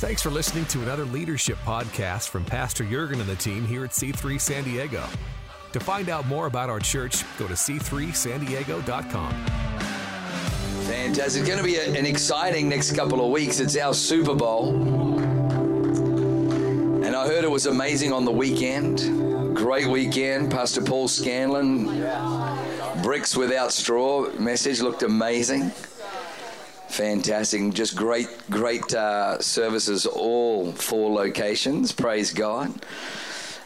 Thanks for listening to another leadership podcast from Pastor Jurgen and the team here at C3 San Diego. To find out more about our church, go to c3sandiego.com. Fantastic. It's going to be an exciting next couple of weeks. It's our Super Bowl. And I heard it was amazing on the weekend. Great weekend. Pastor Paul Scanlon, Bricks Without Straw message looked amazing. Fantastic. Just great, great uh, services, all four locations. Praise God.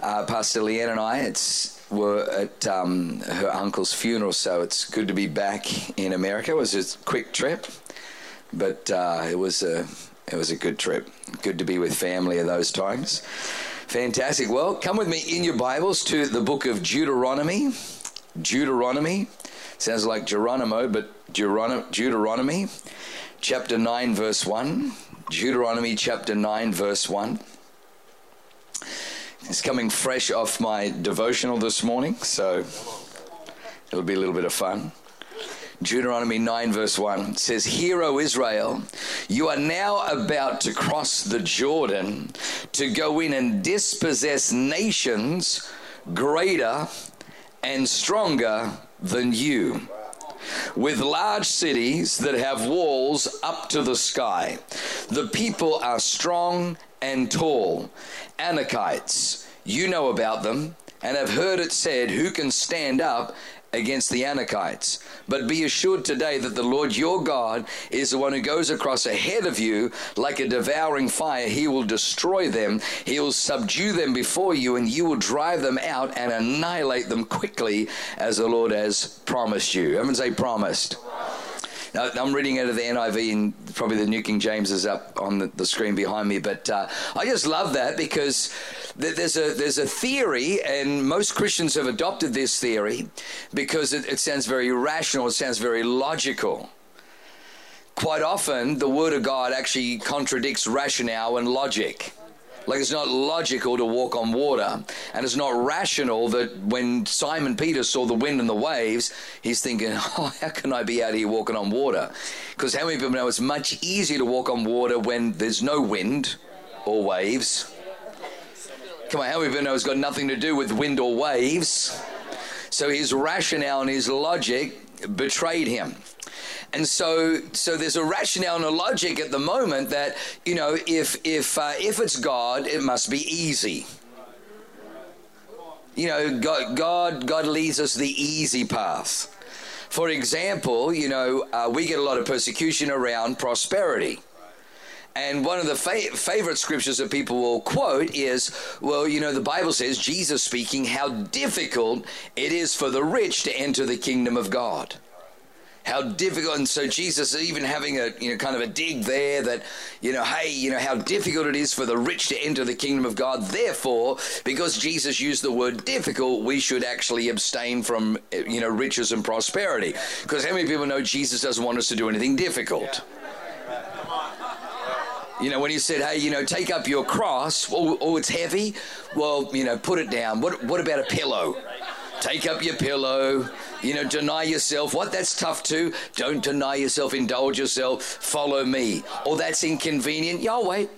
Uh, Pastor Leanne and I, it's were at um, her uncle's funeral, so it's good to be back in America. It was a quick trip, but uh, it was a it was a good trip. Good to be with family at those times. Fantastic. Well, come with me in your Bibles to the book of Deuteronomy. Deuteronomy sounds like Geronimo, but Deuteronomy, chapter nine, verse one. Deuteronomy chapter nine, verse one. It's coming fresh off my devotional this morning, so it'll be a little bit of fun. Deuteronomy 9, verse 1 says, Hear, O Israel, you are now about to cross the Jordan to go in and dispossess nations greater and stronger than you, with large cities that have walls up to the sky. The people are strong and tall. Anakites, you know about them and have heard it said, Who can stand up against the Anakites? But be assured today that the Lord your God is the one who goes across ahead of you like a devouring fire. He will destroy them, He will subdue them before you, and you will drive them out and annihilate them quickly as the Lord has promised you. Everyone say, promised. Now, I'm reading out of the NIV, and probably the New King James is up on the, the screen behind me. But uh, I just love that because there's a there's a theory, and most Christians have adopted this theory because it, it sounds very rational. It sounds very logical. Quite often, the Word of God actually contradicts rationale and logic. Like it's not logical to walk on water. And it's not rational that when Simon Peter saw the wind and the waves, he's thinking, oh, how can I be out here walking on water? Because how many people know it's much easier to walk on water when there's no wind or waves? Come on, how many people know it's got nothing to do with wind or waves? So his rationale and his logic betrayed him. And so, so there's a rationale and a logic at the moment that you know, if if uh, if it's God, it must be easy. You know, God, God, God leads us the easy path. For example, you know, uh, we get a lot of persecution around prosperity. And one of the fa- favorite scriptures that people will quote is, well, you know, the Bible says, Jesus speaking, how difficult it is for the rich to enter the kingdom of God how difficult and so jesus even having a you know kind of a dig there that you know hey you know how difficult it is for the rich to enter the kingdom of god therefore because jesus used the word difficult we should actually abstain from you know riches and prosperity because how many people know jesus doesn't want us to do anything difficult you know, when he said, hey, you know, take up your cross, oh, oh, it's heavy. Well, you know, put it down. What, what about a pillow? Take up your pillow, you know, deny yourself. What? That's tough too. Don't deny yourself, indulge yourself, follow me. Or that's inconvenient. Yeah, I'll wait.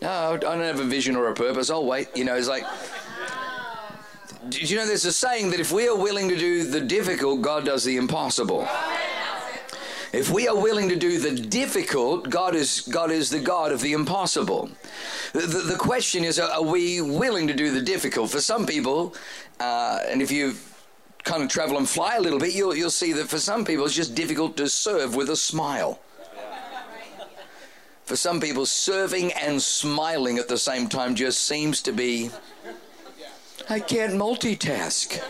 No, I don't have a vision or a purpose. I'll wait. You know, it's like. Did you know there's a saying that if we are willing to do the difficult, God does the impossible? If we are willing to do the difficult, God is God is the God of the impossible. The, the, the question is, are we willing to do the difficult? For some people, uh, and if you kind of travel and fly a little bit, you'll, you'll see that for some people it's just difficult to serve with a smile. For some people, serving and smiling at the same time just seems to be. I can't multitask.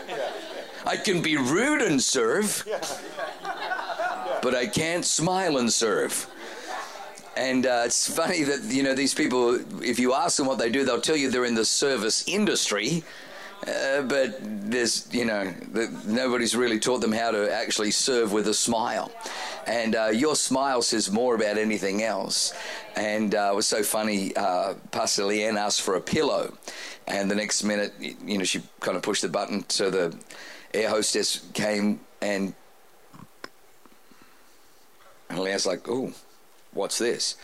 I can be rude and serve, but I can't smile and serve. And uh, it's funny that, you know, these people, if you ask them what they do, they'll tell you they're in the service industry. Uh, but there's, you know, the, nobody's really taught them how to actually serve with a smile. And uh, your smile says more about anything else. And uh, it was so funny. Uh, Pastor Leanne asked for a pillow, and the next minute, you know, she kind of pushed the button, so the air hostess came and and Leanne's like, "Oh, what's this?"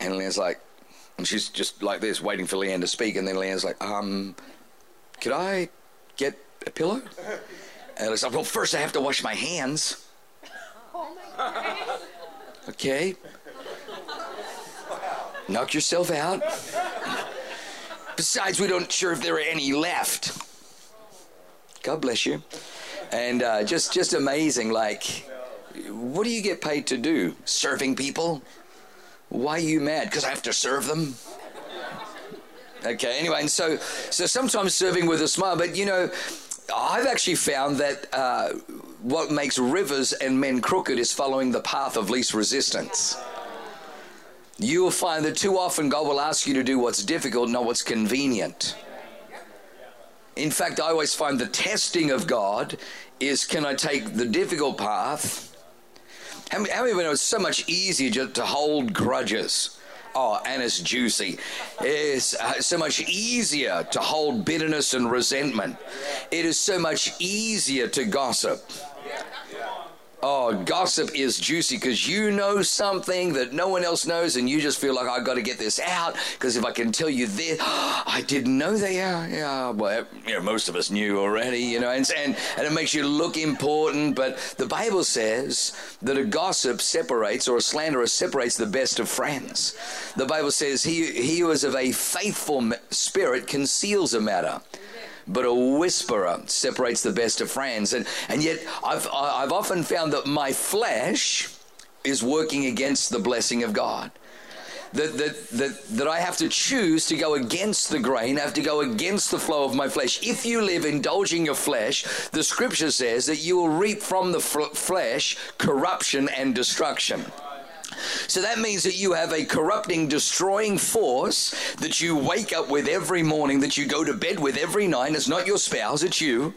And Leanne's like, And she's just like this, waiting for Leanne to speak. And then Leanne's like, um, could I get a pillow? And I like, well, first I have to wash my hands. Okay. Knock yourself out. Besides, we don't sure if there are any left. God bless you. And uh, just just amazing. Like, what do you get paid to do? Serving people? Why are you mad? Because I have to serve them. Okay. Anyway, and so so sometimes serving with a smile, but you know, I've actually found that uh, what makes rivers and men crooked is following the path of least resistance. You will find that too often God will ask you to do what's difficult, not what's convenient. In fact, I always find the testing of God is can I take the difficult path? How many, it's so much easier just to hold grudges? Oh, and it's juicy. It's uh, so much easier to hold bitterness and resentment. It is so much easier to gossip. Oh, gossip is juicy because you know something that no one else knows, and you just feel like I've got to get this out because if I can tell you this, I didn't know that. Yeah, yeah. Well, you know, most of us knew already, you know, and, and and it makes you look important. But the Bible says that a gossip separates, or a slanderer separates the best of friends. The Bible says he he who is of a faithful spirit conceals a matter but a whisperer separates the best of friends. And, and yet, I've, I've often found that my flesh is working against the blessing of God. That, that, that, that I have to choose to go against the grain, I have to go against the flow of my flesh. If you live indulging your flesh, the scripture says that you will reap from the f- flesh corruption and destruction. So that means that you have a corrupting, destroying force that you wake up with every morning, that you go to bed with every night. It's not your spouse, it's you.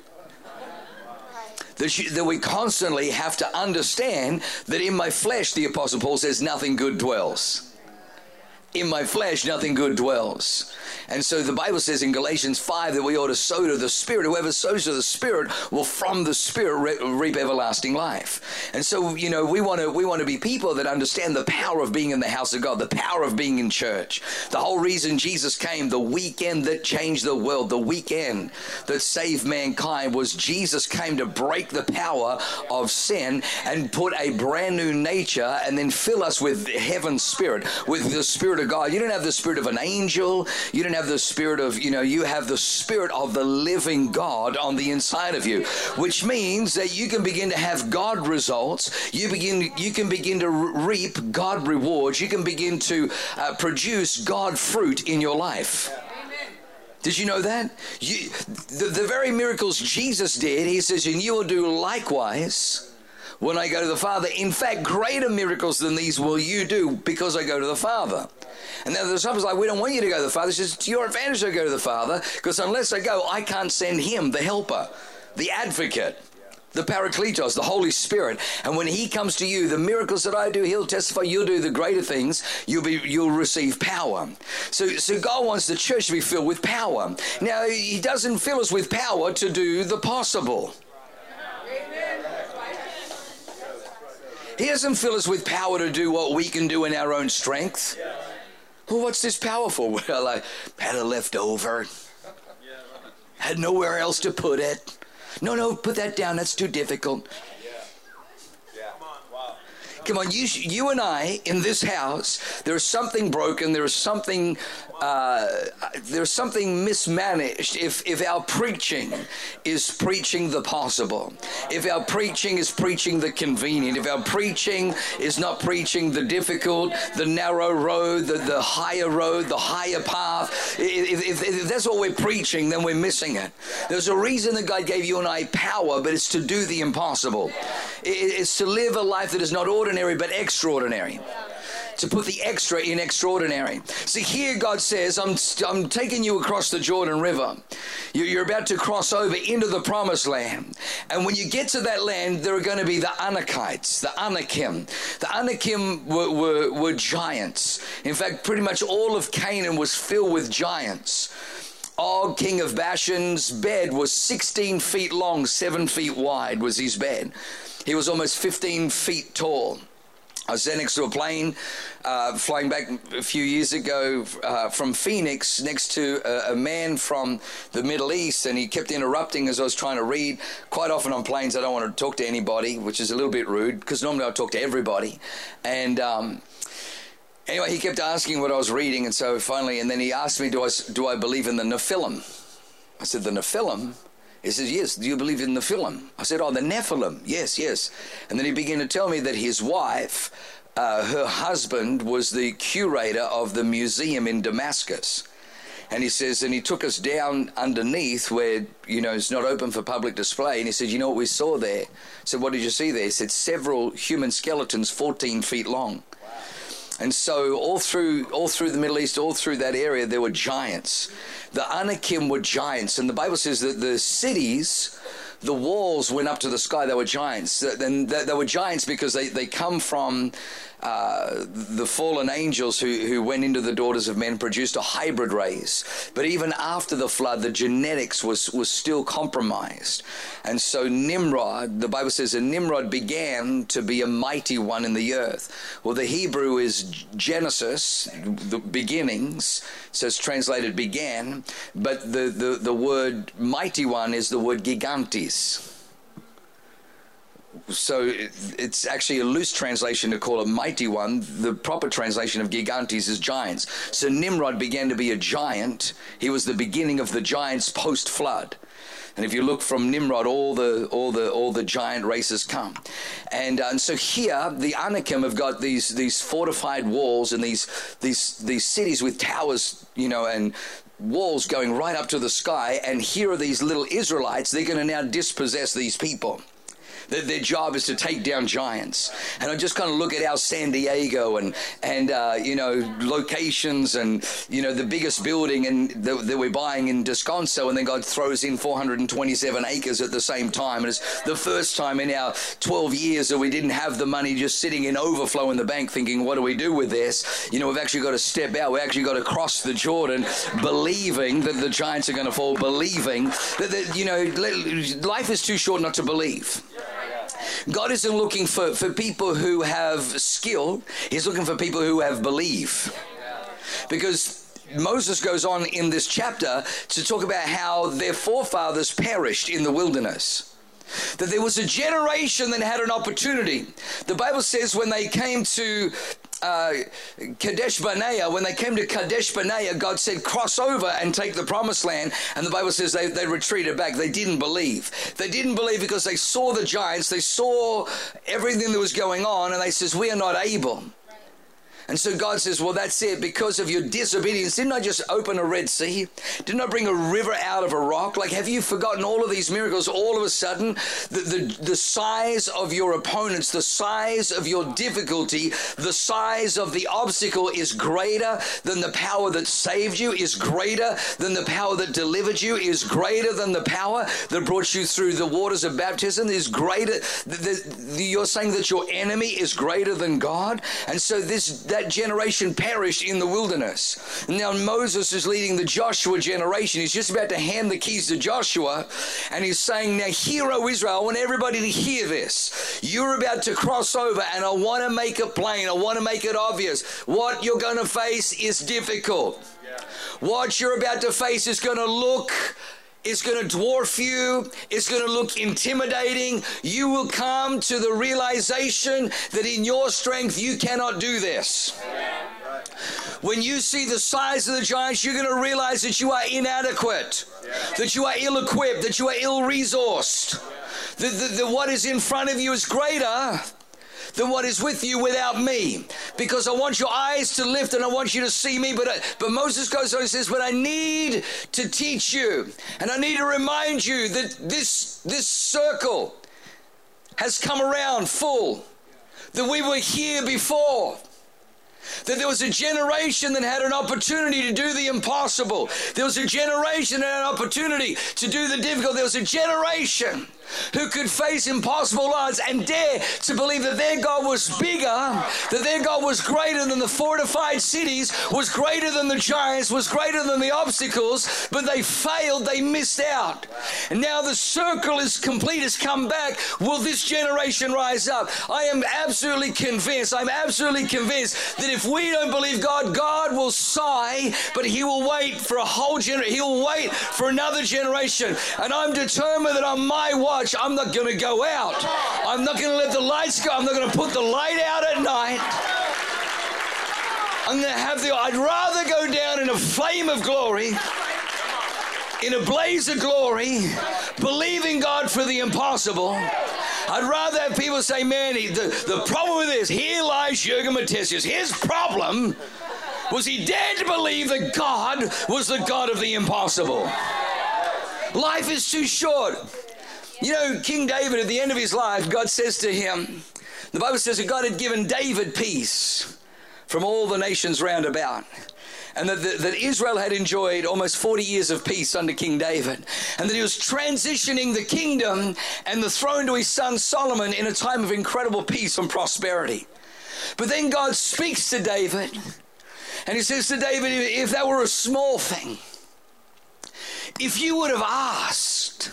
That, you, that we constantly have to understand that in my flesh, the Apostle Paul says, nothing good dwells. In my flesh, nothing good dwells. And so the Bible says in Galatians 5 that we ought to sow to the Spirit. Whoever sows to the Spirit will from the Spirit reap everlasting life. And so, you know, we want to we want to be people that understand the power of being in the house of God, the power of being in church. The whole reason Jesus came, the weekend that changed the world, the weekend that saved mankind was Jesus came to break the power of sin and put a brand new nature and then fill us with heaven's spirit, with the spirit of God. You don't have the spirit of an angel. You don't have the spirit of, you know, you have the spirit of the living God on the inside of you, which means that you can begin to have God results. You begin, you can begin to reap God rewards. You can begin to uh, produce God fruit in your life. Did you know that? You, the, the very miracles Jesus did, he says, and you will do likewise when I go to the Father. In fact, greater miracles than these will you do because I go to the Father. And then the disciples like, we don't want you to go to the Father. He says, to your advantage to go to the Father because unless I go, I can't send him, the helper, the advocate the Paracletos, the Holy Spirit. And when He comes to you, the miracles that I do, He'll testify. You'll do the greater things. You'll be, you'll receive power. So, so God wants the church to be filled with power. Now, He doesn't fill us with power to do the possible. He doesn't fill us with power to do what we can do in our own strength. Well, what's this power for? Well, I had a leftover. Had nowhere else to put it. No, no, put that down. That's too difficult. Come on, you, you and I in this house, there's something broken. There's something uh, there's something mismanaged if, if our preaching is preaching the possible, if our preaching is preaching the convenient, if our preaching is not preaching the difficult, the narrow road, the, the higher road, the higher path, if, if, if that's what we're preaching, then we're missing it. There's a reason that God gave you and I power, but it's to do the impossible. It's to live a life that is not ordinary but extraordinary to put the extra in extraordinary. See, here God says, I'm, I'm taking you across the Jordan River. You're about to cross over into the promised land. And when you get to that land, there are going to be the Anakites, the Anakim. The Anakim were, were, were giants. In fact, pretty much all of Canaan was filled with giants. Og, king of Bashan's bed was 16 feet long, 7 feet wide was his bed. He was almost 15 feet tall. I was there next to a plane uh, flying back a few years ago uh, from Phoenix next to a, a, man from the Middle East, and he kept interrupting as I was trying to read. Quite often on planes, I don't want to talk to anybody, which is a little bit rude because normally I talk to everybody. And um, anyway, he kept asking what I was reading, and so finally, and then he asked me, "Do I do I believe in the Nephilim?" I said, "The Nephilim." He says, Yes, do you believe in the Nephilim? I said, Oh, the Nephilim. Yes, yes. And then he began to tell me that his wife, uh, her husband, was the curator of the museum in Damascus. And he says, and he took us down underneath where, you know, it's not open for public display. And he said, You know what we saw there? I said, What did you see there? He said, Several human skeletons 14 feet long. And so all through all through the Middle East, all through that area, there were giants. The Anakim were giants, and the Bible says that the cities, the walls went up to the sky. They were giants, and they were giants because they, they come from uh, the fallen angels who, who went into the daughters of men produced a hybrid race. But even after the flood, the genetics was, was still compromised. And so Nimrod, the Bible says, and Nimrod began to be a mighty one in the earth. Well, the Hebrew is Genesis, the beginnings, it's translated began, but the, the, the word mighty one is the word gigantes so it's actually a loose translation to call a mighty one. The proper translation of gigantes is giants. So Nimrod began to be a giant. He was the beginning of the giants post flood. And if you look from Nimrod, all the all the all the giant races come, and, uh, and so here the Anakim have got these these fortified walls and these these these cities with towers, you know, and walls going right up to the sky. And here are these little Israelites. They're going to now dispossess these people. Their, their job is to take down giants. And I just kind of look at our San Diego and, and uh, you know, locations and, you know, the biggest building and that we're buying in Descanso, and then God throws in 427 acres at the same time. And it's the first time in our 12 years that we didn't have the money just sitting in overflow in the bank thinking, what do we do with this? You know, we've actually got to step out. We've actually got to cross the Jordan believing that the giants are going to fall, believing that, that, you know, life is too short not to believe. God isn't looking for, for people who have skill, He's looking for people who have belief. Because Moses goes on in this chapter to talk about how their forefathers perished in the wilderness. That there was a generation that had an opportunity. The Bible says when they came to uh, Kadesh Barnea, when they came to Kadesh Barnea, God said, cross over and take the promised land. And the Bible says they, they retreated back. They didn't believe. They didn't believe because they saw the giants, they saw everything that was going on, and they says, we are not able. And so God says, Well, that's it. Because of your disobedience, didn't I just open a Red Sea? Didn't I bring a river out of a rock? Like, have you forgotten all of these miracles? All of a sudden, the, the, the size of your opponents, the size of your difficulty, the size of the obstacle is greater than the power that saved you, is greater than the power that delivered you, is greater than the power that brought you through the waters of baptism, is greater. The, the, you're saying that your enemy is greater than God. And so this, that generation perished in the wilderness. Now Moses is leading the Joshua generation. He's just about to hand the keys to Joshua, and he's saying, Now, hear, O Israel, I want everybody to hear this. You're about to cross over, and I want to make it plain. I want to make it obvious. What you're going to face is difficult. What you're about to face is going to look it's going to dwarf you. It's going to look intimidating. You will come to the realization that in your strength you cannot do this. When you see the size of the giants, you're going to realize that you are inadequate, that you are ill equipped, that you are ill resourced. That, what is in front of you is greater than what is with you without me. Because I want your eyes to lift and I want you to see me. But, uh, but Moses goes on and says, But I need to teach you and I need to remind you that this, this circle has come around full, that we were here before that there was a generation that had an opportunity to do the impossible. There was a generation that had an opportunity to do the difficult. There was a generation who could face impossible odds and dare to believe that their God was bigger, that their God was greater than the fortified cities, was greater than the giants, was greater than the obstacles, but they failed, they missed out. And now the circle is complete, has come back. Will this generation rise up? I am absolutely convinced, I'm absolutely convinced that if we don't believe God, God will sigh, but He will wait for a whole generation, He'll wait for another generation. And I'm determined that on my watch, I'm not going to go out. I'm not going to let the lights go. I'm not going to put the light out at night. I'm going to have the, I'd rather go down in a flame of glory, in a blaze of glory, believing God for the impossible. I'd rather have people say, man, the, the problem with this, here lies Jurgen Matthesius. His problem was he dared to believe that God was the God of the impossible. Life is too short. You know, King David, at the end of his life, God says to him, the Bible says that God had given David peace from all the nations round about. And that, that, that, Israel had enjoyed almost 40 years of peace under King David. And that he was transitioning the kingdom and the throne to his son Solomon in a time of incredible peace and prosperity. But then God speaks to David. And he says to David, if that were a small thing, if you would have asked,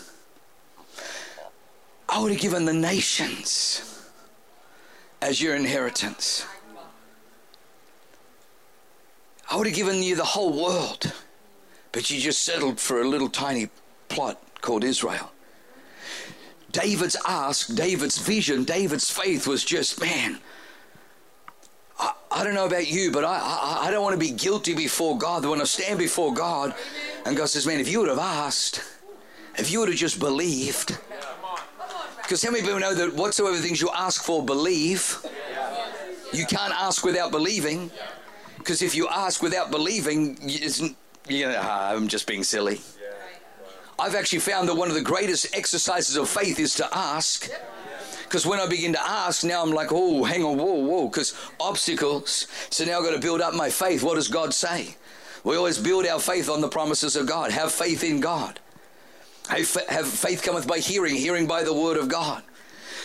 I would have given the nations as your inheritance. I would have given you the whole world, but you just settled for a little tiny plot called Israel. David's ask, David's vision, David's faith was just, man, I, I don't know about you, but I, I, I don't want to be guilty before God. When I stand before God, and God says, man, if you would have asked, if you would have just believed, because how many people know that whatsoever things you ask for, believe? You can't ask without believing. Because if you ask without believing, you know, ah, I'm just being silly. I've actually found that one of the greatest exercises of faith is to ask. Because when I begin to ask, now I'm like, oh, hang on, whoa, whoa, because obstacles. So now I've got to build up my faith. What does God say? We always build our faith on the promises of God. Have faith in God. Have faith cometh by hearing, hearing by the word of God.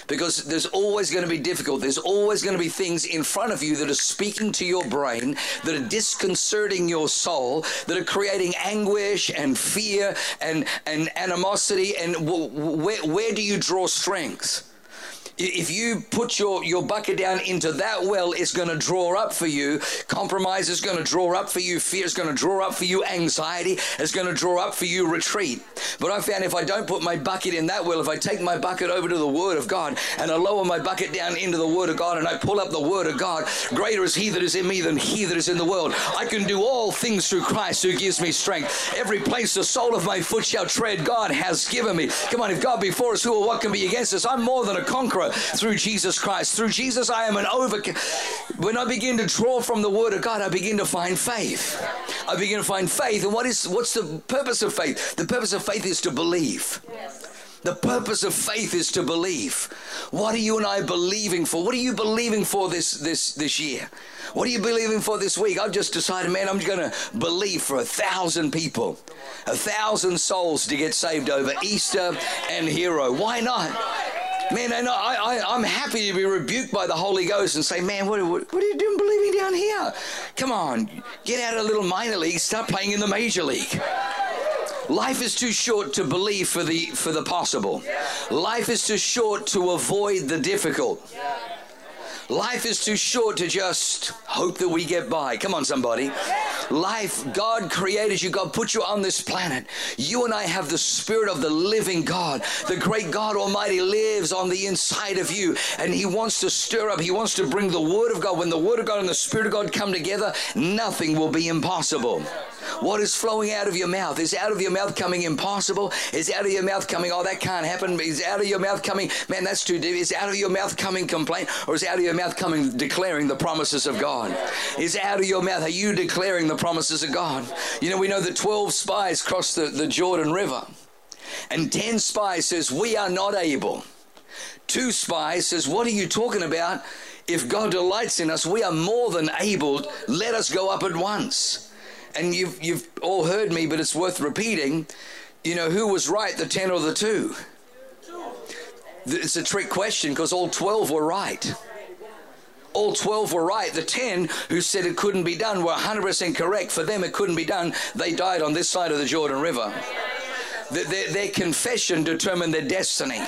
Because there's always going to be difficult. There's always going to be things in front of you that are speaking to your brain, that are disconcerting your soul, that are creating anguish and fear and, and animosity. And where, where do you draw strength? If you put your, your bucket down into that well, it's going to draw up for you. Compromise is going to draw up for you. Fear is going to draw up for you. Anxiety is going to draw up for you retreat. But I found if I don't put my bucket in that well, if I take my bucket over to the Word of God and I lower my bucket down into the Word of God and I pull up the Word of God, greater is He that is in me than He that is in the world. I can do all things through Christ who gives me strength. Every place the sole of my foot shall tread, God has given me. Come on, if God be for us, who or what can be against us? I'm more than a conqueror through Jesus Christ. Through Jesus, I am an overcomer. When I begin to draw from the Word of God, I begin to find faith. I begin to find faith. And what is what's the purpose of faith? The purpose of faith is to believe. The purpose of faith is to believe. What are you and I believing for? What are you believing for this this this year? What are you believing for this week? I've just decided, man, I'm going to believe for a thousand people, a thousand souls to get saved over Easter and Hero. Why not? Man, and I, I, I'm happy to be rebuked by the Holy Ghost and say, man, what, what, what are you doing believing down here? Come on, get out of a little minor league, start playing in the major league. Life is too short to believe for the for the possible. Life is too short to avoid the difficult. Life is too short to just hope that we get by. Come on, somebody. Life, God created you. God put you on this planet. You and I have the Spirit of the living God. The great God Almighty lives on the inside of you, and He wants to stir up. He wants to bring the Word of God. When the Word of God and the Spirit of God come together, nothing will be impossible. What is flowing out of your mouth? Is out of your mouth coming impossible? Is out of your mouth coming, oh, that can't happen? Is out of your mouth coming, man, that's too deep? Is out of your mouth coming complaint? Or is out of your mouth coming declaring the promises of God? Is out of your mouth, are you declaring the promises of God? You know, we know that 12 spies crossed the, the Jordan River, and 10 spies says, We are not able. Two spies says, What are you talking about? If God delights in us, we are more than able. Let us go up at once and you've, you've all heard me, but it's worth repeating. You know, who was right, the 10 or the 2? It's a trick question because all 12 were right. All 12 were right. The 10 who said it couldn't be done were 100% correct. For them, it couldn't be done. They died on this side of the Jordan River. Their, their confession determined their destiny.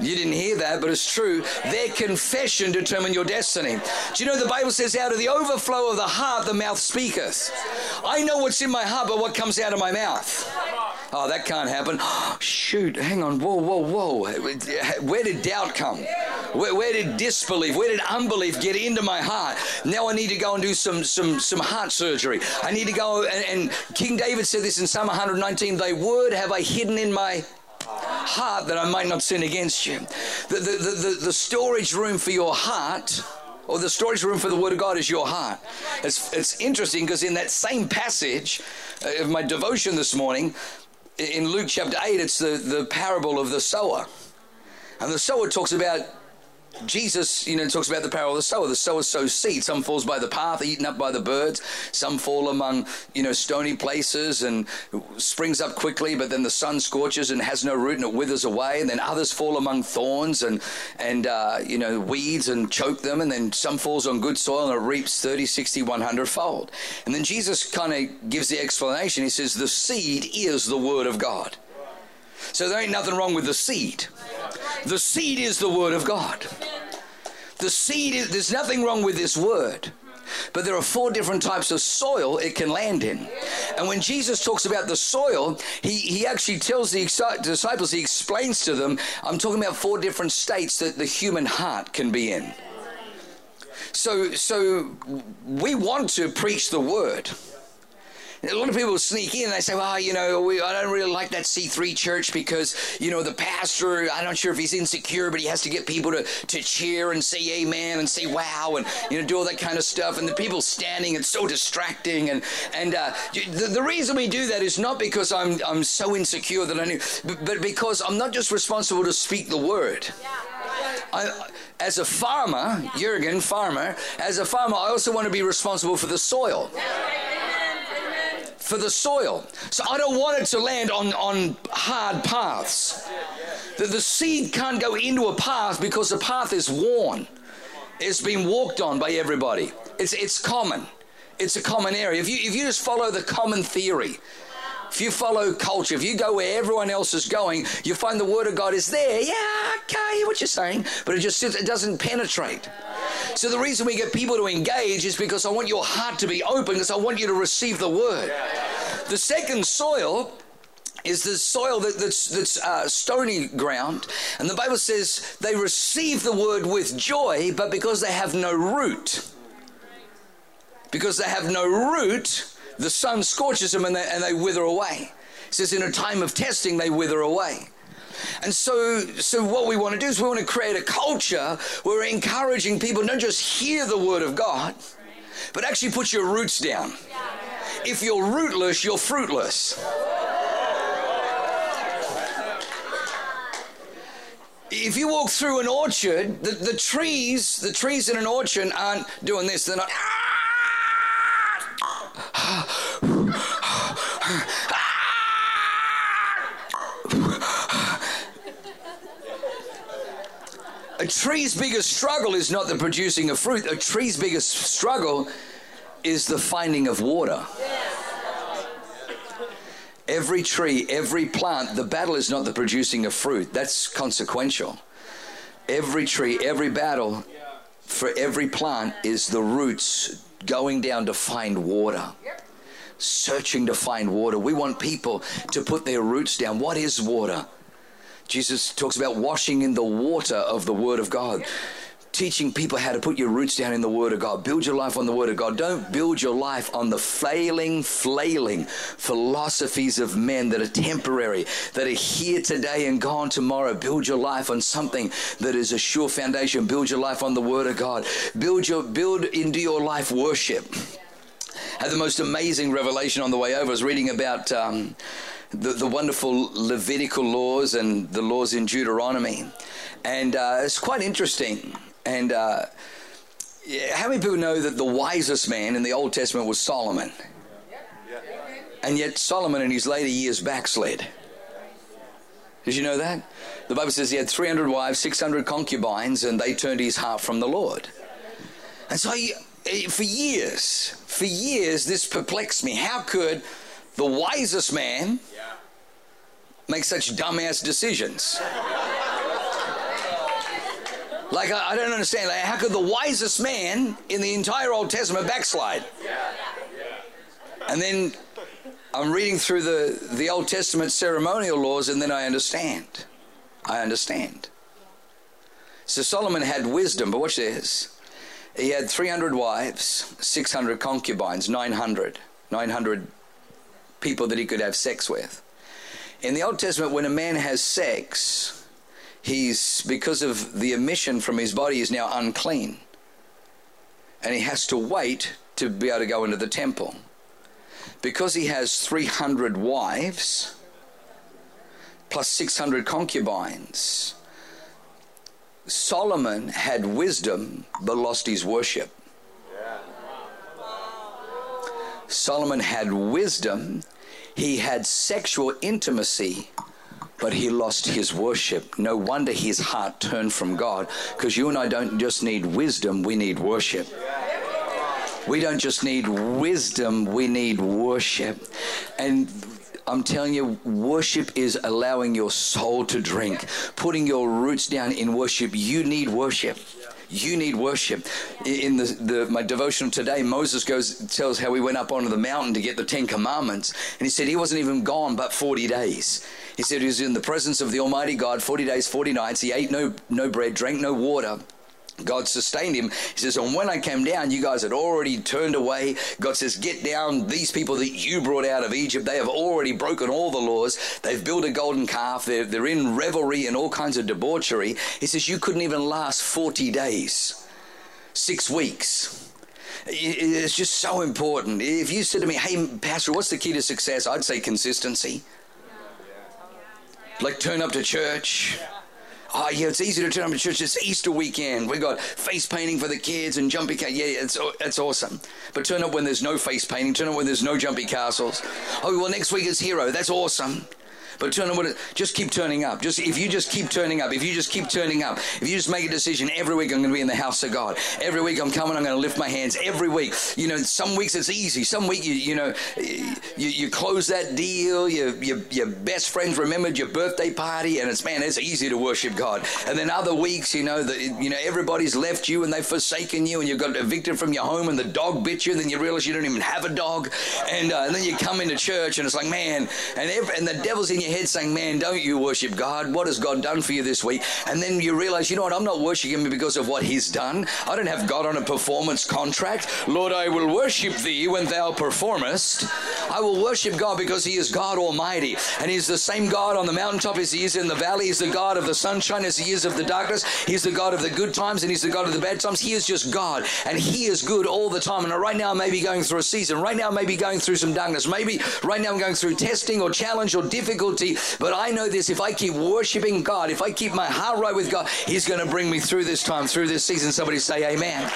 You didn't hear that, but it's true. Their confession determined your destiny. Do you know the Bible says, out of the overflow of the heart, the mouth speaketh? I know what's in my heart, but what comes out of my mouth? Oh, that can't happen. Shoot, hang on. Whoa, whoa, whoa. Where did doubt come? Where, where, did disbelief, where did unbelief get into my heart? Now I need to go and do some some some heart surgery. I need to go and, and King David said this in Psalm 119. Thy word have I hidden in my heart that I might not sin against you. The, the, the, the, the storage room for your heart or the storage room for the Word of God is your heart. It's, it's interesting because in that same passage uh, of my devotion this morning, in Luke chapter 8, it's the, the parable of the sower. And the sower talks about Jesus, you know, talks about the parable of the sower. The sower sows seed. Some falls by the path, eaten up by the birds. Some fall among, you know, stony places and springs up quickly, but then the sun scorches and has no root and it withers away. And then others fall among thorns and, and uh, you know, weeds and choke them. And then some falls on good soil and it reaps 30, 60, 100 fold. And then Jesus kind of gives the explanation. He says, the seed is the word of God. So there ain't nothing wrong with the seed. The seed is the word of God. The seed is, there's nothing wrong with this word. But there are four different types of soil it can land in. And when Jesus talks about the soil, he, he actually tells the disciples, he explains to them, I'm talking about four different states that the human heart can be in. So, so we want to preach the word. A lot of people sneak in and they say, well, you know, we, I don't really like that C3 church because, you know, the pastor, I'm not sure if he's insecure, but he has to get people to, to cheer and say amen and say wow and, you know, do all that kind of stuff. And the people standing, it's so distracting. And, and uh, the, the reason we do that is not because I'm, I'm so insecure that I knew, but, but because I'm not just responsible to speak the word. I, as a farmer, Jurgen, farmer, as a farmer, I also want to be responsible for the soil for the soil. So I don't want it to land on, on hard paths. The, the seed can't go into a path because the path is worn. It's been walked on by everybody. It's, it's common. It's a common area. If you, if you just follow the common theory, if you follow culture, if you go where everyone else is going, you find the Word of God is there. Yeah, okay, what you're saying, but it just it doesn't penetrate. So the reason we get people to engage is because I want your heart to be open, because I want you to receive the Word. The second soil is the soil that, that's, that's uh, stony ground. And the Bible says they receive the word with joy, but because they have no root. Because they have no root, the sun scorches them and they, and they wither away. It says, in a time of testing, they wither away. And so, so what we want to do is we want to create a culture where we're encouraging people not just hear the word of God, but actually put your roots down. If you're rootless, you're fruitless. If you walk through an orchard, the, the trees, the trees in an orchard aren't doing this. They're not. A tree's biggest struggle is not the producing of fruit. A tree's biggest struggle is the finding of water. Every tree, every plant, the battle is not the producing of fruit. That's consequential. Every tree, every battle for every plant is the roots going down to find water searching to find water. We want people to put their roots down. What is water? Jesus talks about washing in the water of the Word of God. Teaching people how to put your roots down in the Word of God. Build your life on the Word of God. Don't build your life on the failing, flailing philosophies of men that are temporary, that are here today and gone tomorrow. Build your life on something that is a sure foundation. Build your life on the Word of God. Build your build into your life worship had the most amazing revelation on the way over. I was reading about um, the, the, wonderful Levitical laws and the laws in Deuteronomy. And uh, it's quite interesting. And uh, how many people know that the wisest man in the Old Testament was Solomon? And yet Solomon in his later years backslid. Did you know that? The Bible says he had 300 wives, 600 concubines, and they turned his heart from the Lord. And so he, for years, for years, this perplexed me. How could the wisest man makes such dumbass decisions? Like, I, I don't understand. Like, how could the wisest man in the entire Old Testament backslide? And then I'm reading through the, the Old Testament ceremonial laws, and then I understand. I understand. So Solomon had wisdom, but watch this. He had 300 wives, 600 concubines, 900. 900 people that he could have sex with. In the Old Testament, when a man has sex, he's, because of the emission from his body, is now unclean. And he has to wait to be able to go into the temple. Because he has 300 wives, plus 600 concubines, Solomon had wisdom but lost his worship. Solomon had wisdom, he had sexual intimacy, but he lost his worship. No wonder his heart turned from God because you and I don't just need wisdom, we need worship. We don't just need wisdom, we need worship. And I'm telling you, worship is allowing your soul to drink, putting your roots down in worship. You need worship. You need worship. In the, the, my devotional today, Moses goes tells how he went up onto the mountain to get the Ten Commandments, and he said he wasn't even gone but 40 days. He said he was in the presence of the Almighty God 40 days, 40 nights. He ate no no bread, drank no water. God sustained him. He says, and when I came down, you guys had already turned away. God says, get down. These people that you brought out of Egypt, they have already broken all the laws. They've built a golden calf. They're, they're in revelry and all kinds of debauchery. He says, you couldn't even last 40 days, six weeks. It's just so important. If you said to me, hey, Pastor, what's the key to success? I'd say consistency. Like turn up to church Oh, yeah, it's easy to turn up to church. It's Easter weekend. We got face painting for the kids and jumpy. Ca- yeah, it's it's awesome. But turn up when there's no face painting. Turn up when there's no jumpy castles. Oh, well, next week is Hero. That's awesome. But turn on just keep turning up. Just if you just keep turning up, if you just keep turning up, if you just make a decision every week, I'm going to be in the house of God. Every week I'm coming, I'm going to lift my hands. Every week, you know, some weeks it's easy. Some week you you know you, you close that deal. Your, your your best friends remembered your birthday party, and it's man, it's easy to worship God. And then other weeks, you know, that you know everybody's left you and they've forsaken you, and you've got evicted from your home, and the dog bit you, and then you realize you don't even have a dog, and, uh, and then you come into church, and it's like man, and every, and the devil's in your head saying, Man, don't you worship God? What has God done for you this week? And then you realize, you know what? I'm not worshiping Him because of what He's done. I don't have God on a performance contract. Lord, I will worship Thee when Thou performest. I will worship God because He is God Almighty. And He's the same God on the mountaintop as He is in the valley. He's the God of the sunshine as He is of the darkness. He's the God of the good times and He's the God of the bad times. He is just God. And He is good all the time. And right now, I may be going through a season. Right now, I may be going through some darkness. Maybe right now, I'm going through testing or challenge or difficulty. But I know this if I keep worshiping God, if I keep my heart right with God, He's going to bring me through this time, through this season. Somebody say, Amen.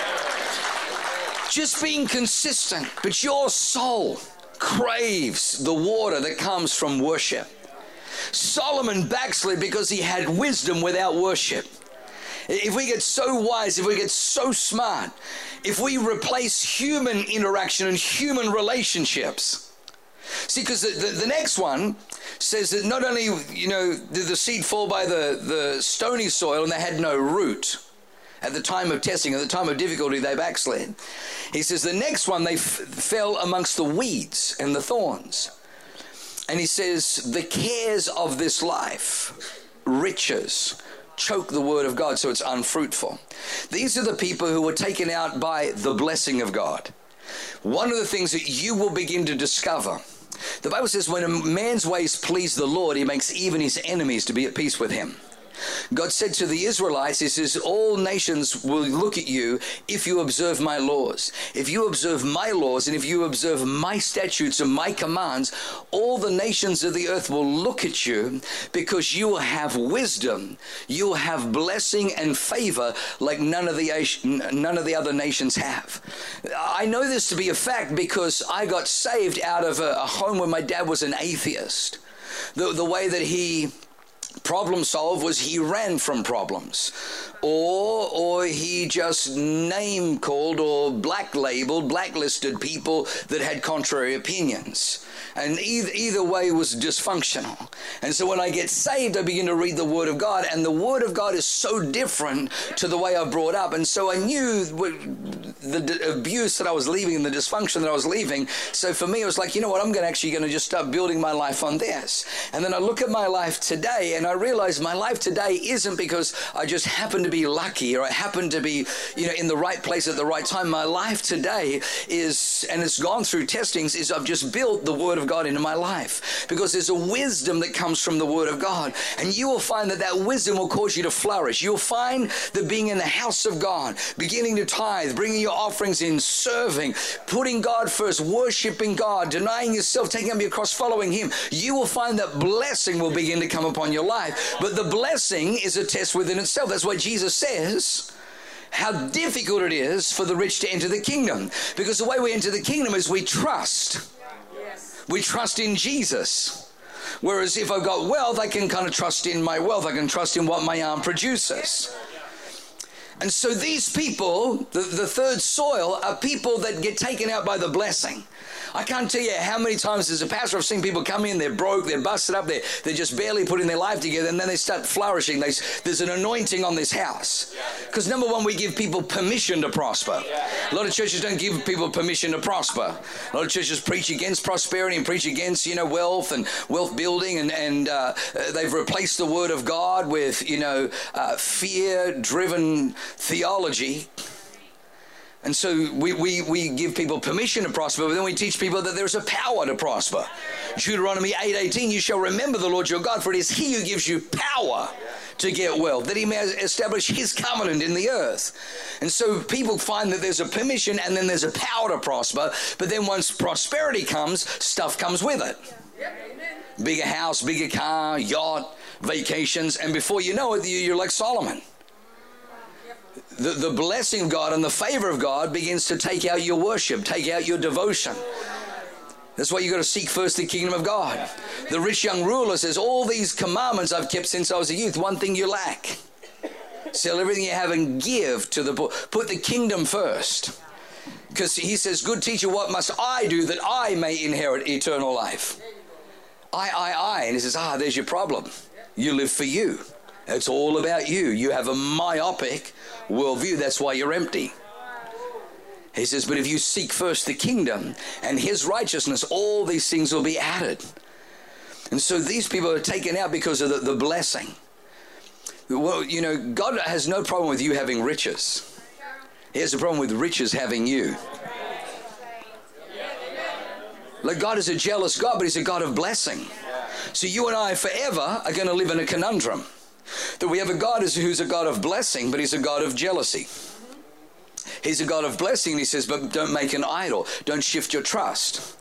Just being consistent, but your soul craves the water that comes from worship. Solomon backslid because he had wisdom without worship. If we get so wise, if we get so smart, if we replace human interaction and human relationships, See, because the, the, the, next one says that not only, you know, did the seed fall by the, the stony soil and they had no root. At the time of testing, at the time of difficulty, they backslid. He says the next one, they f- fell amongst the weeds and the thorns. And he says, the cares of this life, riches, choke the word of God so it's unfruitful. These are the people who were taken out by the blessing of God. One of the things that you will begin to discover the Bible says, when a man's ways please the Lord, he makes even his enemies to be at peace with him. God said to the Israelites, He says, All nations will look at you if you observe my laws. If you observe my laws and if you observe my statutes and my commands, all the nations of the earth will look at you because you will have wisdom. You will have blessing and favor like none of the, none of the other nations have. I know this to be a fact because I got saved out of a, a home where my dad was an atheist. The, the way that he problem solve was he ran from problems. Or, or he just name called or black labeled, blacklisted people that had contrary opinions. And either, either way was dysfunctional. And so when I get saved, I begin to read the Word of God, and the Word of God is so different to the way I brought up. And so I knew the abuse that I was leaving and the dysfunction that I was leaving. So for me, it was like, you know what, I'm going actually going to just start building my life on this. And then I look at my life today, and I realize my life today isn't because I just happen to be lucky or I happen to be, you know, in the right place at the right time. My life today is, and it's gone through testings, is I've just built the Word of God into my life because there's a wisdom that comes from the Word of God. And you will find that that wisdom will cause you to flourish. You'll find that being in the house of God, beginning to tithe, bringing your offerings in, serving, putting God first, worshiping God, denying yourself, taking up your cross, following Him, you will find that blessing will begin to come upon your life. But the blessing is a test within itself. That's why Jesus says, how difficult it is for the rich to enter the kingdom. Because the way we enter the kingdom is we trust. We trust in Jesus. Whereas if I've got wealth, I can kind of trust in my wealth. I can trust in what my arm produces. And so these people, the, the third soil, are people that get taken out by the blessing. I can't tell you how many times as a pastor I've seen people come in, they're broke, they're busted up, they're, they're just barely putting their life together, and then they start flourishing. They, there's an anointing on this house. Because number one, we give people permission to prosper. A lot of churches don't give people permission to prosper. A lot of churches preach against prosperity and preach against, you know, wealth and wealth building, and, and uh, they've replaced the word of God with, you know, uh, fear driven theology. And so we, we, we give people permission to prosper, but then we teach people that there's a power to prosper. Deuteronomy 8.18, you shall remember the Lord your God, for it is he who gives you power to get wealth, that he may establish his covenant in the earth. And so people find that there's a permission and then there's a power to prosper, but then once prosperity comes, stuff comes with it. Bigger house, bigger car, yacht, vacations, and before you know it, you're like Solomon the, the blessing of God and the favor of God begins to take out your worship, take out your devotion. That's why you got to seek first the kingdom of God. The rich young ruler says, All these commandments I've kept since I was a youth, one thing you lack. Sell everything you have and give to the poor. Put the kingdom first. Because he says, Good teacher, what must I do that I may inherit eternal life? I, I, I. And he says, Ah, there's your problem. You live for you. It's all about you. You have a myopic worldview. That's why you're empty. He says, But if you seek first the kingdom and his righteousness, all these things will be added. And so these people are taken out because of the, the blessing. Well, you know, God has no problem with you having riches, He has a problem with riches having you. Like God is a jealous God, but He's a God of blessing. So you and I forever are going to live in a conundrum. That we have a God who's a God of blessing, but he's a God of jealousy. He's a God of blessing, and he says, but don't make an idol. Don't shift your trust.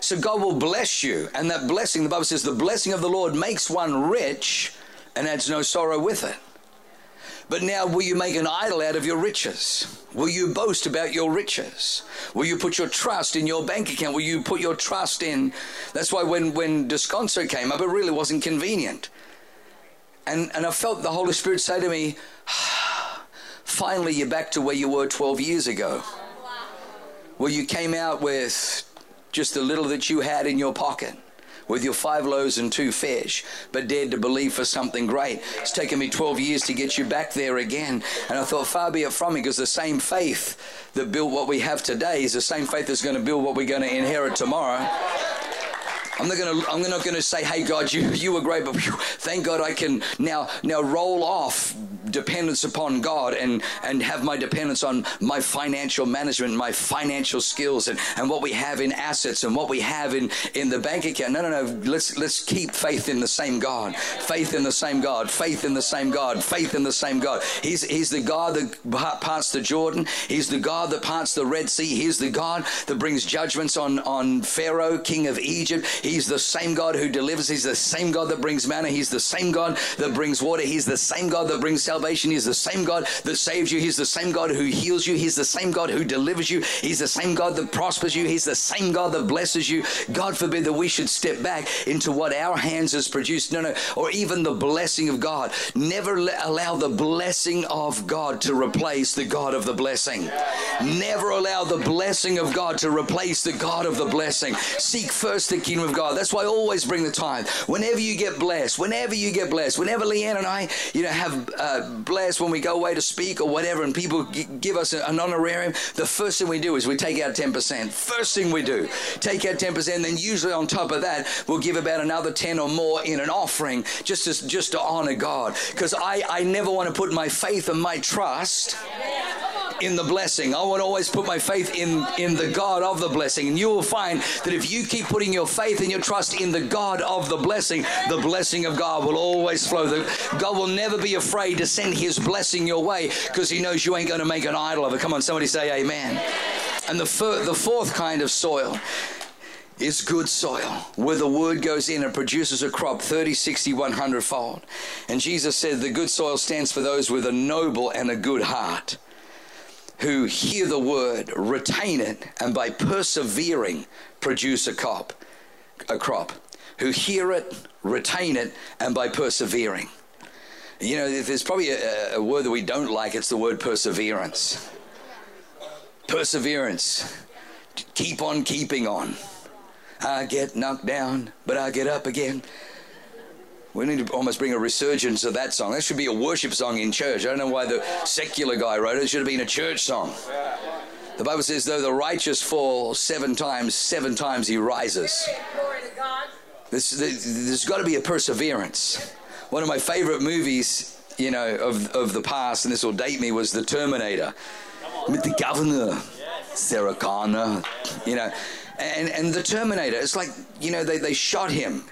So God will bless you. And that blessing, the Bible says, the blessing of the Lord makes one rich and adds no sorrow with it. But now, will you make an idol out of your riches? Will you boast about your riches? Will you put your trust in your bank account? Will you put your trust in? That's why when, when Descanso came up, it really wasn't convenient. And, and I felt the Holy Spirit say to me, finally, you're back to where you were 12 years ago. Where you came out with just the little that you had in your pocket with your five loaves and two fish, but dared to believe for something great. It's taken me 12 years to get you back there again. And I thought, far be it from me, because the same faith that built what we have today is the same faith that's going to build what we're going to inherit tomorrow. I'm not gonna I'm not gonna say, hey God, you you were great, but thank God I can now now roll off dependence upon God and and have my dependence on my financial management, my financial skills, and and what we have in assets and what we have in in the bank account. No, no, no. Let's let's keep faith in the same God, faith in the same God, faith in the same God, faith in the same God. He's he's the God that parts the Jordan. He's the God that parts the Red Sea. He's the God that brings judgments on on Pharaoh, king of Egypt. He He's the same God who delivers. He's the same God that brings manna. He's the same God that brings water. He's the same God that brings salvation. He's the same God that saves you. He's the same God who heals you. He's the same God who delivers you. He's the same God that prospers you. He's the same God that blesses you. God forbid that we should step back into what our hands has produced. No, no, or even the blessing of God. Never allow the blessing of God to replace the God of the blessing. Never allow the blessing of God to replace the God of the blessing. Seek first the kingdom of God. That's why I always bring the tithe. Whenever you get blessed, whenever you get blessed, whenever Leanne and I, you know, have uh, blessed when we go away to speak or whatever, and people g- give us an honorarium, the first thing we do is we take out 10%. First thing we do, take out 10%. Then usually on top of that, we'll give about another 10 or more in an offering just to, just to honor God. Because I, I never want to put my faith and my trust in the blessing. I want to always put my faith in, in the God of the blessing. And you will find that if you keep putting your faith and your trust in the God of the blessing, the blessing of God will always flow. The, God will never be afraid to send his blessing your way because he knows you ain't going to make an idol of it. Come on, somebody say amen. And the, fir- the fourth kind of soil is good soil where the word goes in and produces a crop 30, 60, 100 fold. And Jesus said the good soil stands for those with a noble and a good heart who hear the word, retain it, and by persevering produce a crop. A crop. Who hear it, retain it, and by persevering. You know, there's probably a, a word that we don't like, it's the word perseverance. Perseverance. Keep on keeping on. I get knocked down, but I get up again. We need to almost bring a resurgence of that song. That should be a worship song in church. I don't know why the secular guy wrote it. It should have been a church song. The Bible says, though the righteous fall seven times, seven times he rises. This, there's got to be a perseverance. One of my favorite movies, you know, of, of the past, and this will date me, was The Terminator. With the governor, Sarah Connor, you know. And, and the Terminator, it's like, you know, they, they shot him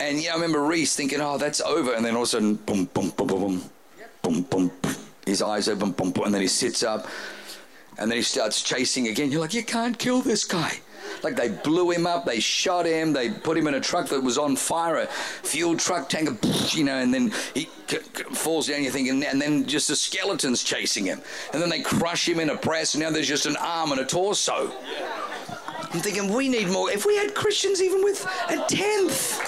and yeah, I remember Reese thinking, "Oh, that's over," and then all of a sudden, boom, boom, boom, boom, boom, boom, boom. His eyes open, boom, boom, and then he sits up, and then he starts chasing again. You're like, "You can't kill this guy." Like they blew him up, they shot him, they put him in a truck that was on fire, a fuel truck tanker, you know, and then he falls down. You're thinking, and then just the skeletons chasing him, and then they crush him in a press, and now there's just an arm and a torso. I'm thinking we need more. If we had Christians even with a tenth.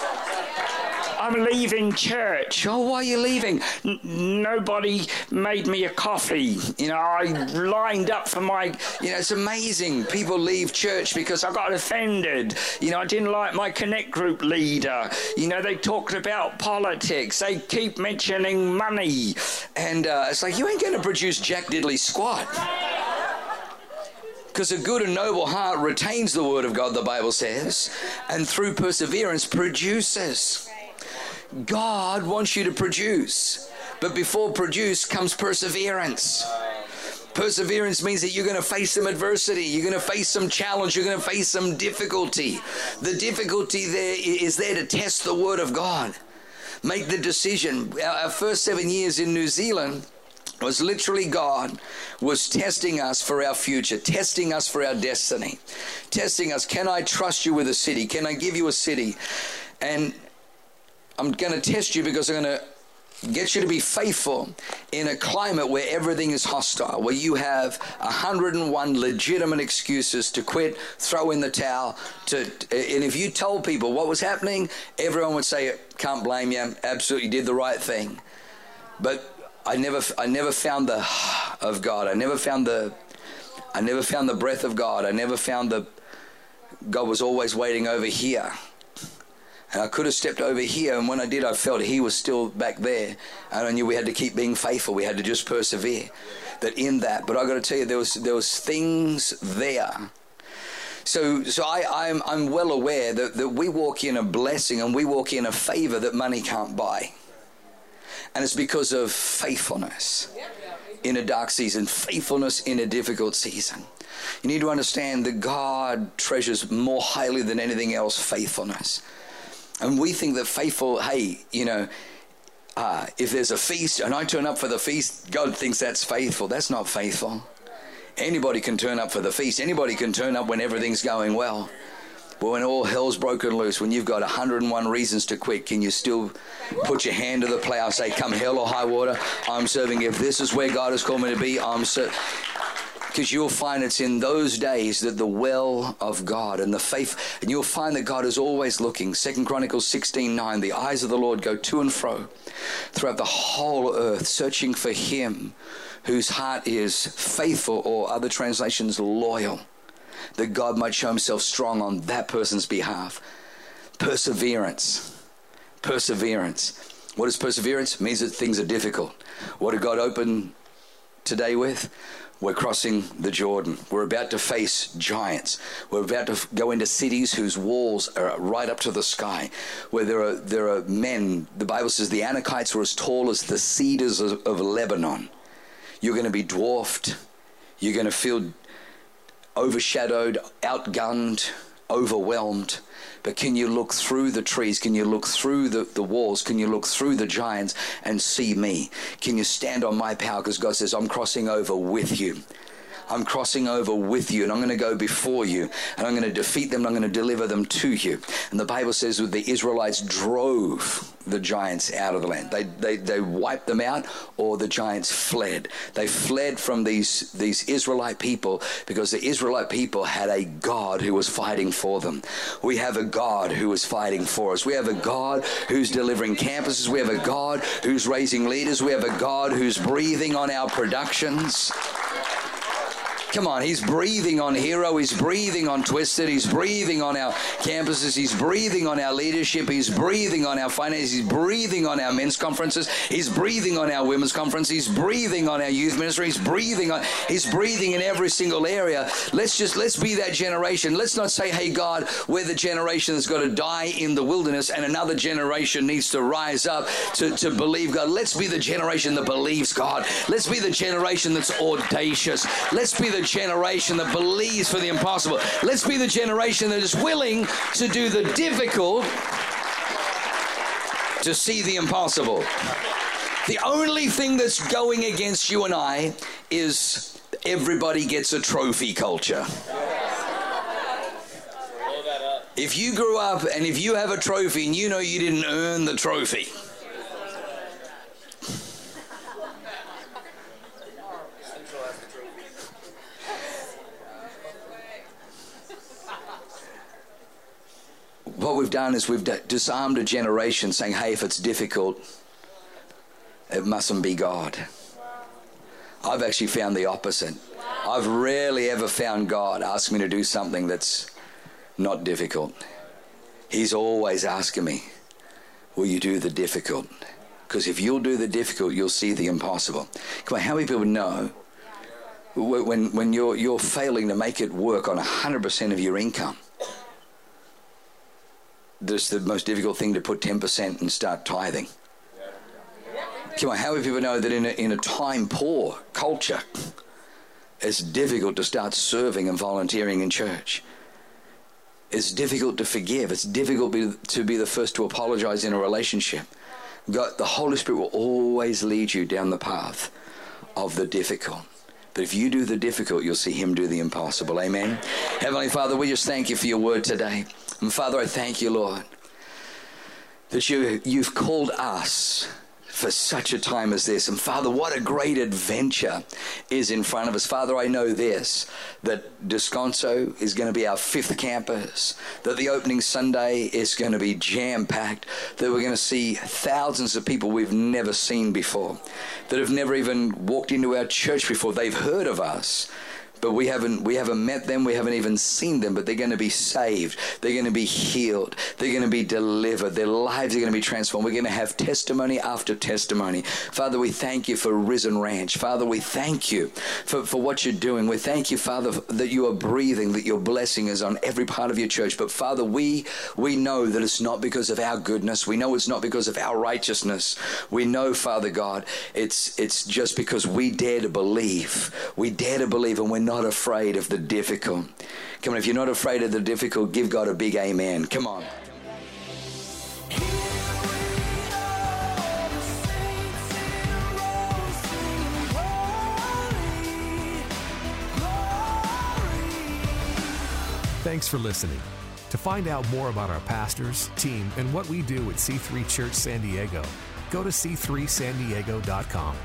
I'm leaving church. Oh, why are you leaving? N- nobody made me a coffee. You know, I lined up for my. You know, it's amazing. People leave church because I got offended. You know, I didn't like my Connect group leader. You know, they talked about politics. They keep mentioning money. And uh, it's like, you ain't going to produce Jack Diddley squat. Because a good and noble heart retains the word of God, the Bible says, and through perseverance produces. God wants you to produce, but before produce comes perseverance. Perseverance means that you're going to face some adversity, you're going to face some challenge, you're going to face some difficulty. The difficulty there is there to test the word of God. Make the decision. Our first seven years in New Zealand, was literally God was testing us for our future, testing us for our destiny, testing us. Can I trust you with a city? Can I give you a city? And I'm going to test you because I'm going to get you to be faithful in a climate where everything is hostile, where you have 101 legitimate excuses to quit, throw in the towel. To, and if you told people what was happening, everyone would say, "Can't blame you. Absolutely did the right thing." But I never, I never found the of God. I never found the, I never found the breath of God. I never found the, God was always waiting over here. And I could have stepped over here, and when I did, I felt He was still back there. And I knew we had to keep being faithful. We had to just persevere. That in that, but I got to tell you, there was there was things there. So, so I, I'm I'm well aware that, that we walk in a blessing and we walk in a favor that money can't buy. And it's because of faithfulness in a dark season, faithfulness in a difficult season. You need to understand that God treasures more highly than anything else faithfulness. And we think that faithful, hey, you know, uh, if there's a feast and I turn up for the feast, God thinks that's faithful. That's not faithful. Anybody can turn up for the feast, anybody can turn up when everything's going well. But when all hell's broken loose, when you've got 101 reasons to quit, can you still put your hand to the plow say, Come hell or high water, I'm serving. If this is where God has called me to be, I'm serving because you'll find it's in those days that the well of God and the faith, and you'll find that God is always looking. Second Chronicles 16 9, the eyes of the Lord go to and fro throughout the whole earth, searching for Him whose heart is faithful, or other translations, loyal, that God might show Himself strong on that person's behalf. Perseverance. Perseverance. What is perseverance? It means that things are difficult. What did God open today with? We're crossing the Jordan. We're about to face giants. We're about to go into cities whose walls are right up to the sky, where there are, there are men. The Bible says the Anakites were as tall as the cedars of, of Lebanon. You're going to be dwarfed. You're going to feel overshadowed, outgunned, overwhelmed. But can you look through the trees? Can you look through the, the walls? Can you look through the giants and see me? Can you stand on my power? Because God says, I'm crossing over with you. I'm crossing over with you and I'm going to go before you and I'm going to defeat them and I'm going to deliver them to you. And the Bible says that the Israelites drove the giants out of the land. They, they, they wiped them out or the giants fled. They fled from these, these Israelite people because the Israelite people had a God who was fighting for them. We have a God who is fighting for us. We have a God who's delivering campuses. We have a God who's raising leaders. We have a God who's breathing on our productions. Come on, he's breathing on Hero, he's breathing on Twisted, he's breathing on our campuses, he's breathing on our leadership, he's breathing on our finances, he's breathing on our men's conferences, he's breathing on our women's conference, he's breathing on our youth ministry, he's breathing on he's breathing in every single area. Let's just let's be that generation. Let's not say, hey God, we're the generation that's got to die in the wilderness and another generation needs to rise up to, to believe God. Let's be the generation that believes God. Let's be the generation that's audacious. Let's be the generation that believes for the impossible. Let's be the generation that is willing to do the difficult to see the impossible. The only thing that's going against you and I is everybody gets a trophy culture. If you grew up and if you have a trophy and you know you didn't earn the trophy, what we've done is we've disarmed a generation saying, hey, if it's difficult, it mustn't be God. I've actually found the opposite. I've rarely ever found God ask me to do something that's not difficult. He's always asking me, Will you do the difficult? Because if you'll do the difficult, you'll see the impossible. Come on, how many people know when, when you're, you're failing to make it work on 100% of your income? This the most difficult thing to put 10% and start tithing. Come on, how many people know that in a, in a time poor culture, it's difficult to start serving and volunteering in church? It's difficult to forgive. It's difficult be, to be the first to apologize in a relationship. God, the Holy Spirit will always lead you down the path of the difficult. But if you do the difficult, you'll see Him do the impossible. Amen. Heavenly Father, we just thank you for your word today. And Father, I thank you, Lord, that you, you've called us for such a time as this. And Father, what a great adventure is in front of us. Father, I know this that Descanso is going to be our fifth campus, that the opening Sunday is going to be jam packed, that we're going to see thousands of people we've never seen before, that have never even walked into our church before. They've heard of us but we haven't we haven't met them we haven't even seen them but they're going to be saved. They're going to be healed. They're going to be delivered. Their lives are going to be transformed. We're going to have testimony after testimony. Father we thank you for risen ranch. Father we thank you for, for what you're doing. We thank you father that you are breathing that your blessing is on every part of your church. But father we we know that it's not because of our goodness. We know it's not because of our righteousness. We know father god it's it's just because we dare to believe. We dare to believe. And we're not afraid of the difficult. Come on, if you're not afraid of the difficult, give God a big amen. Come on. Thanks for listening. To find out more about our pastors, team, and what we do at C3 Church San Diego, go to c3sandiego.com.